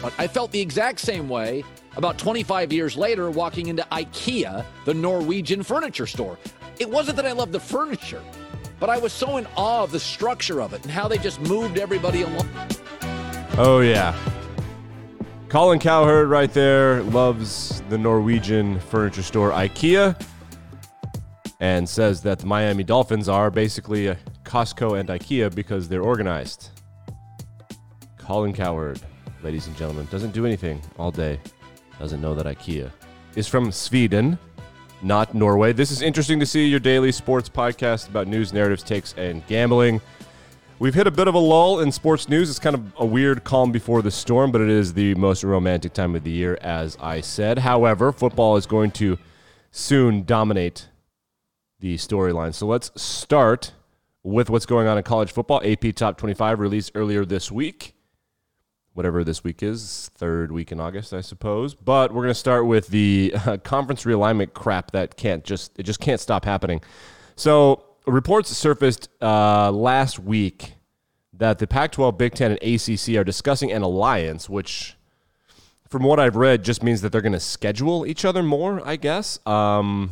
But I felt the exact same way about 25 years later walking into IKEA, the Norwegian furniture store. It wasn't that I loved the furniture, but I was so in awe of the structure of it and how they just moved everybody along. Oh, yeah. Colin Cowherd right there loves the Norwegian furniture store IKEA and says that the Miami Dolphins are basically Costco and IKEA because they're organized. Colin Cowherd, ladies and gentlemen, doesn't do anything all day. Doesn't know that IKEA is from Sweden, not Norway. This is interesting to see your daily sports podcast about news, narratives, takes, and gambling. We've hit a bit of a lull in sports news. It's kind of a weird calm before the storm, but it is the most romantic time of the year, as I said. However, football is going to soon dominate the storyline. So let's start with what's going on in college football. AP Top 25 released earlier this week. Whatever this week is, third week in August, I suppose. But we're going to start with the uh, conference realignment crap that can't just it just can't stop happening. So reports surfaced uh, last week that the Pac 12, Big Ten, and ACC are discussing an alliance, which, from what I've read, just means that they're going to schedule each other more, I guess, um,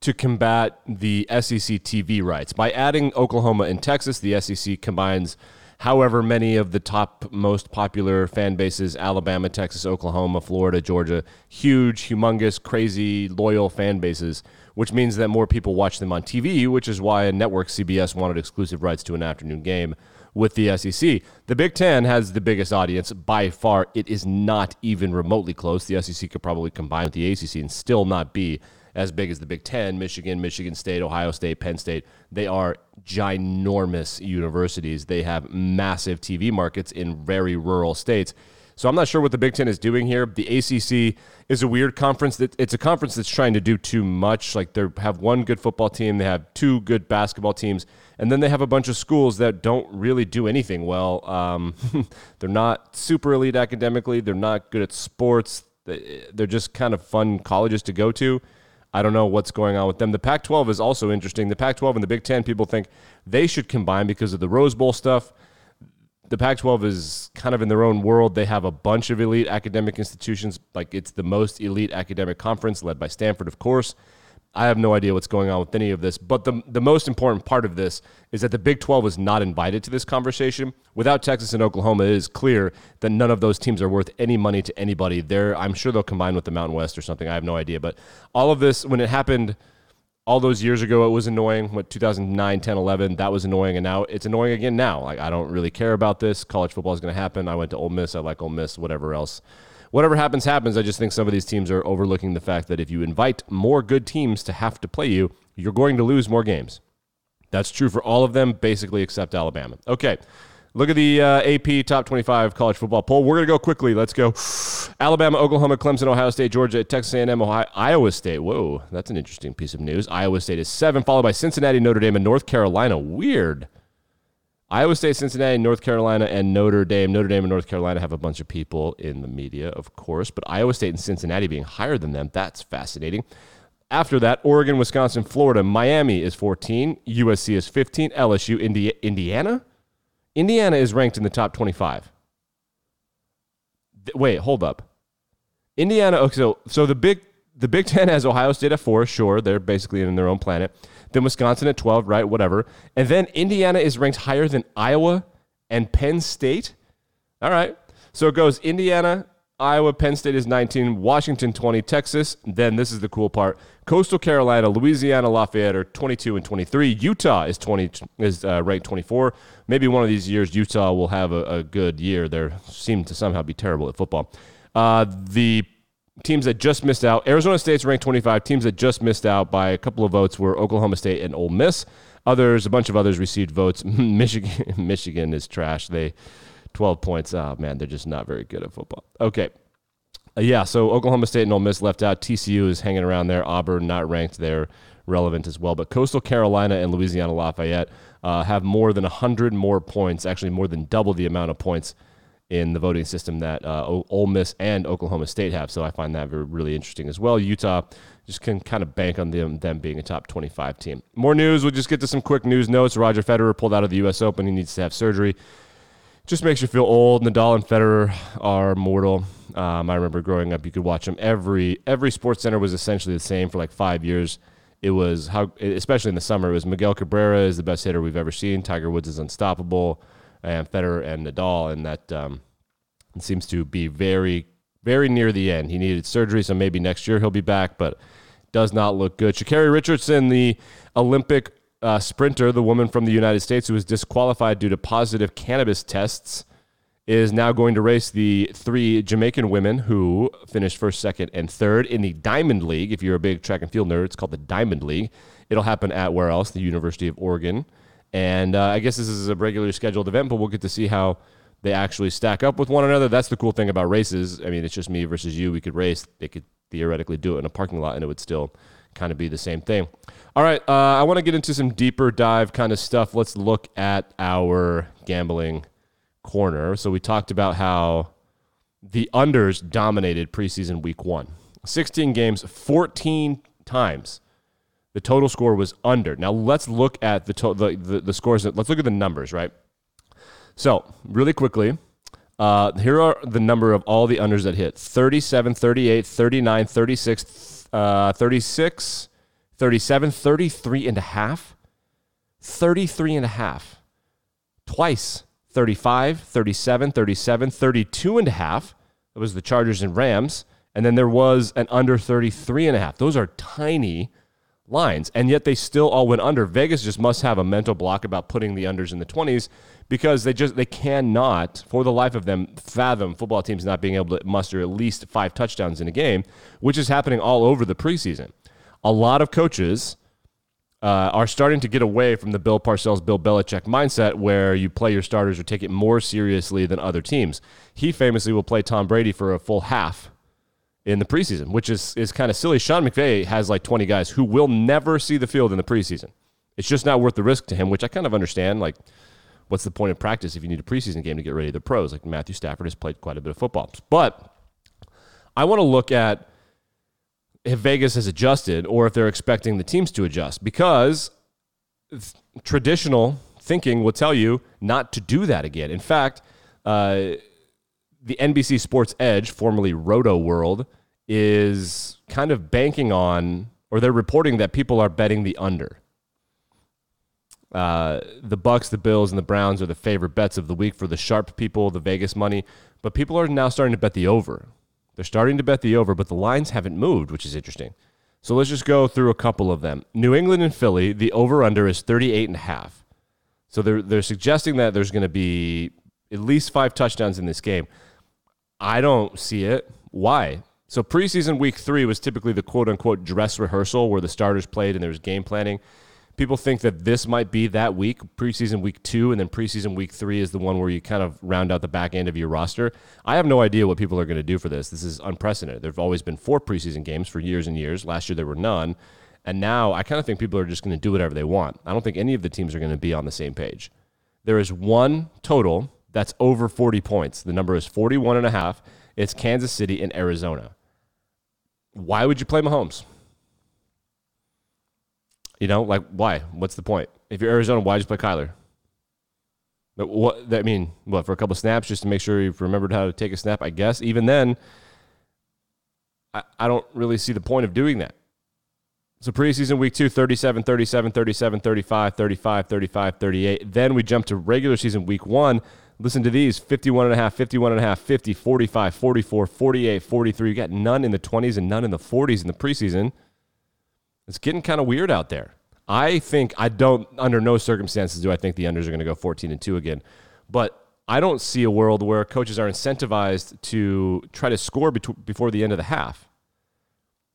to combat the SEC TV rights. By adding Oklahoma and Texas, the SEC combines however many of the top most popular fan bases Alabama, Texas, Oklahoma, Florida, Georgia huge, humongous, crazy, loyal fan bases which means that more people watch them on TV, which is why a network CBS wanted exclusive rights to an afternoon game with the SEC. The Big Ten has the biggest audience by far. It is not even remotely close. The SEC could probably combine with the ACC and still not be as big as the Big Ten, Michigan, Michigan State, Ohio State, Penn State. They are ginormous universities. They have massive TV markets in very rural states. So I'm not sure what the Big Ten is doing here. The ACC is a weird conference. That it's a conference that's trying to do too much. Like they have one good football team, they have two good basketball teams, and then they have a bunch of schools that don't really do anything well. Um, they're not super elite academically. They're not good at sports. They're just kind of fun colleges to go to. I don't know what's going on with them. The Pac 12 is also interesting. The Pac 12 and the Big Ten, people think they should combine because of the Rose Bowl stuff the Pac 12 is kind of in their own world. They have a bunch of elite academic institutions. Like it's the most elite academic conference, led by Stanford, of course. I have no idea what's going on with any of this. But the, the most important part of this is that the Big 12 was not invited to this conversation. Without Texas and Oklahoma, it is clear that none of those teams are worth any money to anybody. They're, I'm sure they'll combine with the Mountain West or something. I have no idea. But all of this, when it happened all those years ago it was annoying. What 2009 10 11 that was annoying and now it's annoying again now. Like i don't really care about this. College football is going to happen. I went to Ole miss. I like Ole miss whatever else. Whatever happens happens. I just think some of these teams are overlooking the fact that if you invite more good teams to have to play you you're going to lose more games. That's true for all of them basically except alabama. Okay Look at the uh, AP top 25 college football poll. We're going to go quickly. Let's go. Alabama, Oklahoma, Clemson, Ohio State, Georgia, Texas A&M, Ohio, Iowa State. Whoa, that's an interesting piece of news. Iowa State is seven, followed by Cincinnati, Notre Dame, and North Carolina. Weird. Iowa State, Cincinnati, North Carolina, and Notre Dame. Notre Dame and North Carolina have a bunch of people in the media, of course, but Iowa State and Cincinnati being higher than them, that's fascinating. After that, Oregon, Wisconsin, Florida, Miami is 14, USC is 15, LSU, Indi- Indiana Indiana is ranked in the top 25. Wait, hold up. Indiana. Okay, so so the big the Big Ten has Ohio State at four. Sure, they're basically in their own planet. Then Wisconsin at 12, right? Whatever. And then Indiana is ranked higher than Iowa and Penn State. All right. So it goes Indiana, Iowa, Penn State is 19, Washington 20, Texas. Then this is the cool part: Coastal Carolina, Louisiana, Lafayette are 22 and 23. Utah is 20 is uh, ranked 24. Maybe one of these years Utah will have a, a good year. They seem to somehow be terrible at football. Uh, the teams that just missed out: Arizona State's ranked 25. Teams that just missed out by a couple of votes were Oklahoma State and Ole Miss. Others, a bunch of others received votes. Michigan, Michigan is trash. They 12 points. Oh, man, they're just not very good at football. Okay. Uh, yeah, so Oklahoma State and Ole Miss left out. TCU is hanging around there. Auburn not ranked there, relevant as well. But Coastal Carolina and Louisiana Lafayette uh, have more than 100 more points, actually more than double the amount of points in the voting system that uh, Ole Miss and Oklahoma State have. So I find that very, really interesting as well. Utah just can kind of bank on them, them being a top 25 team. More news. We'll just get to some quick news notes. Roger Federer pulled out of the U.S. Open. He needs to have surgery. Just makes you feel old. Nadal and Federer are mortal. Um, I remember growing up, you could watch them every every Sports Center was essentially the same for like five years. It was how, especially in the summer, it was Miguel Cabrera is the best hitter we've ever seen. Tiger Woods is unstoppable, and Federer and Nadal, and that um, seems to be very very near the end. He needed surgery, so maybe next year he'll be back, but does not look good. Sha'Carri Richardson, the Olympic uh, sprinter, the woman from the United States who was disqualified due to positive cannabis tests, is now going to race the three Jamaican women who finished first, second, and third in the Diamond League. If you're a big track and field nerd, it's called the Diamond League. It'll happen at where else? The University of Oregon. And uh, I guess this is a regularly scheduled event, but we'll get to see how they actually stack up with one another. That's the cool thing about races. I mean, it's just me versus you. We could race. They could theoretically do it in a parking lot, and it would still kind of be the same thing. All right, uh, I want to get into some deeper dive kind of stuff. Let's look at our gambling corner. So we talked about how the unders dominated preseason week one 16 games, 14 times. The total score was under. Now let's look at the, to- the, the, the scores. Let's look at the numbers, right? So, really quickly, uh, here are the number of all the unders that hit 37, 38, 39, 36, uh, 36, 37, 33 and a half, 33 and a half, twice 35, 37, 37, 32 and a half. That was the Chargers and Rams. And then there was an under 33 and a half. Those are tiny lines. And yet they still all went under. Vegas just must have a mental block about putting the unders in the 20s because they just they cannot for the life of them fathom football teams not being able to muster at least 5 touchdowns in a game, which is happening all over the preseason. A lot of coaches uh, are starting to get away from the Bill Parcells, Bill Belichick mindset where you play your starters or take it more seriously than other teams. He famously will play Tom Brady for a full half in the preseason, which is, is kind of silly. Sean McVay has like 20 guys who will never see the field in the preseason. It's just not worth the risk to him, which I kind of understand. Like, what's the point of practice if you need a preseason game to get ready to the pros? Like, Matthew Stafford has played quite a bit of football. But I want to look at if Vegas has adjusted or if they're expecting the teams to adjust because traditional thinking will tell you not to do that again. In fact, uh, the NBC Sports Edge, formerly Roto World, is kind of banking on, or they're reporting that people are betting the under. Uh, the Bucs, the Bills, and the Browns are the favorite bets of the week for the sharp people, the Vegas money. But people are now starting to bet the over. They're starting to bet the over, but the lines haven't moved, which is interesting. So let's just go through a couple of them. New England and Philly, the over under is 38 and a half. So they're they're suggesting that there's going to be at least 5 touchdowns in this game. I don't see it. Why? So preseason week 3 was typically the quote unquote dress rehearsal where the starters played and there was game planning people think that this might be that week, preseason week two, and then preseason week three is the one where you kind of round out the back end of your roster. I have no idea what people are going to do for this. This is unprecedented. There have always been four preseason games for years and years. Last year there were none. And now I kind of think people are just going to do whatever they want. I don't think any of the teams are going to be on the same page. There is one total that's over 40 points. The number is 41 and a half. It's Kansas City and Arizona. Why would you play Mahomes? You know, like why? What's the point? If you're Arizona, why just play Kyler? But what that mean? What for a couple snaps just to make sure you've remembered how to take a snap? I guess. Even then, I, I don't really see the point of doing that. So preseason week two, 37, 37, 37, 35, 35, 35, 38. Then we jump to regular season week one. Listen to these 51 and a half, 51 and a half, 50, 45, 44, 48, 43. You got none in the 20s and none in the 40s in the preseason. It's getting kind of weird out there. I think I don't under no circumstances do I think the unders are going to go 14 and 2 again. But I don't see a world where coaches are incentivized to try to score bet- before the end of the half.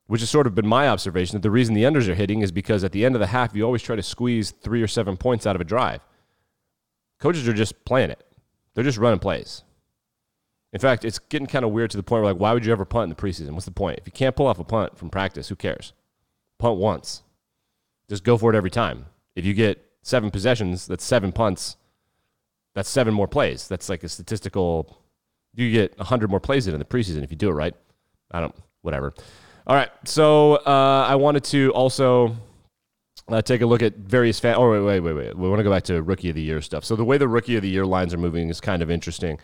Which has sort of been my observation that the reason the unders are hitting is because at the end of the half you always try to squeeze 3 or 7 points out of a drive. Coaches are just playing it. They're just running plays. In fact, it's getting kind of weird to the point where like why would you ever punt in the preseason? What's the point? If you can't pull off a punt from practice, who cares? Punt once. Just go for it every time. If you get seven possessions, that's seven punts. That's seven more plays. That's like a statistical. You get 100 more plays in the preseason if you do it right. I don't, whatever. All right. So uh, I wanted to also uh, take a look at various. Fa- oh wait, wait, wait, wait. We want to go back to rookie of the year stuff. So the way the rookie of the year lines are moving is kind of interesting.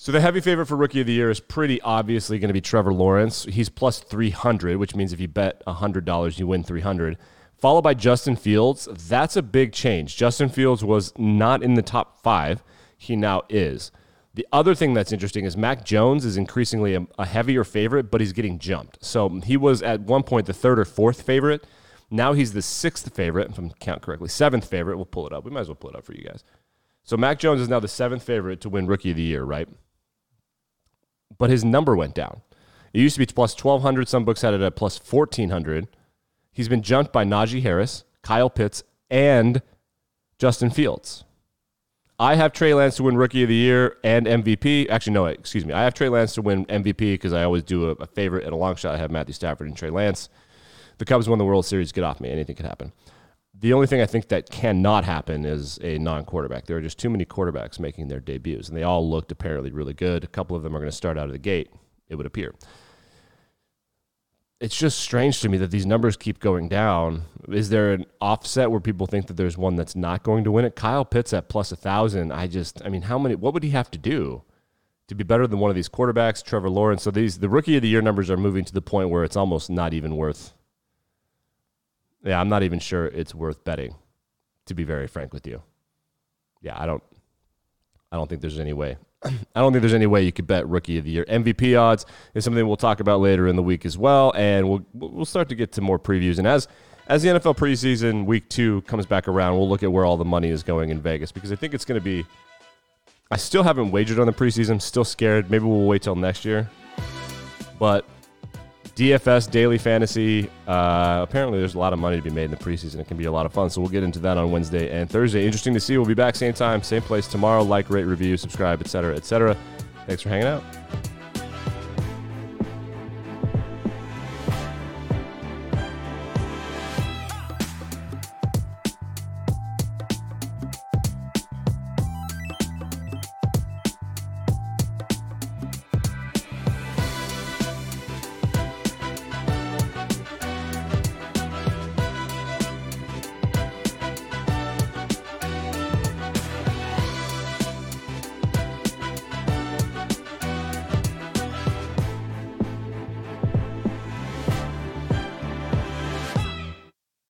So the heavy favorite for rookie of the year is pretty obviously going to be Trevor Lawrence. He's plus 300, which means if you bet $100, you win 300. Followed by Justin Fields. That's a big change. Justin Fields was not in the top five. He now is. The other thing that's interesting is Mac Jones is increasingly a, a heavier favorite, but he's getting jumped. So he was at one point the third or fourth favorite. Now he's the sixth favorite, if I'm count correctly. Seventh favorite. We'll pull it up. We might as well pull it up for you guys. So Mac Jones is now the seventh favorite to win Rookie of the Year, right? But his number went down. It used to be plus 1,200. Some books had it at plus 1,400. He's been jumped by Najee Harris, Kyle Pitts, and Justin Fields. I have Trey Lance to win Rookie of the Year and MVP. Actually, no, excuse me. I have Trey Lance to win MVP because I always do a, a favorite and a long shot. I have Matthew Stafford and Trey Lance. The Cubs won the World Series. Get off me. Anything could happen. The only thing I think that cannot happen is a non quarterback. There are just too many quarterbacks making their debuts, and they all looked apparently really good. A couple of them are going to start out of the gate, it would appear. It's just strange to me that these numbers keep going down. Is there an offset where people think that there's one that's not going to win it? Kyle Pitts at plus a thousand. I just, I mean, how many? What would he have to do to be better than one of these quarterbacks? Trevor Lawrence. So these the rookie of the year numbers are moving to the point where it's almost not even worth yeah, I'm not even sure it's worth betting, to be very frank with you. Yeah, I don't I don't think there's any way. I don't think there's any way you could bet rookie of the year. MVP odds is something we'll talk about later in the week as well, and we'll we'll start to get to more previews. And as as the NFL preseason week two comes back around, we'll look at where all the money is going in Vegas because I think it's going to be. I still haven't wagered on the preseason. Still scared. Maybe we'll wait till next year. But DFS daily fantasy. Uh, apparently, there's a lot of money to be made in the preseason. It can be a lot of fun. So we'll get into that on Wednesday and Thursday. Interesting to see. We'll be back same time, same place tomorrow. Like, rate, review, subscribe, etc., etc. Thanks for hanging out.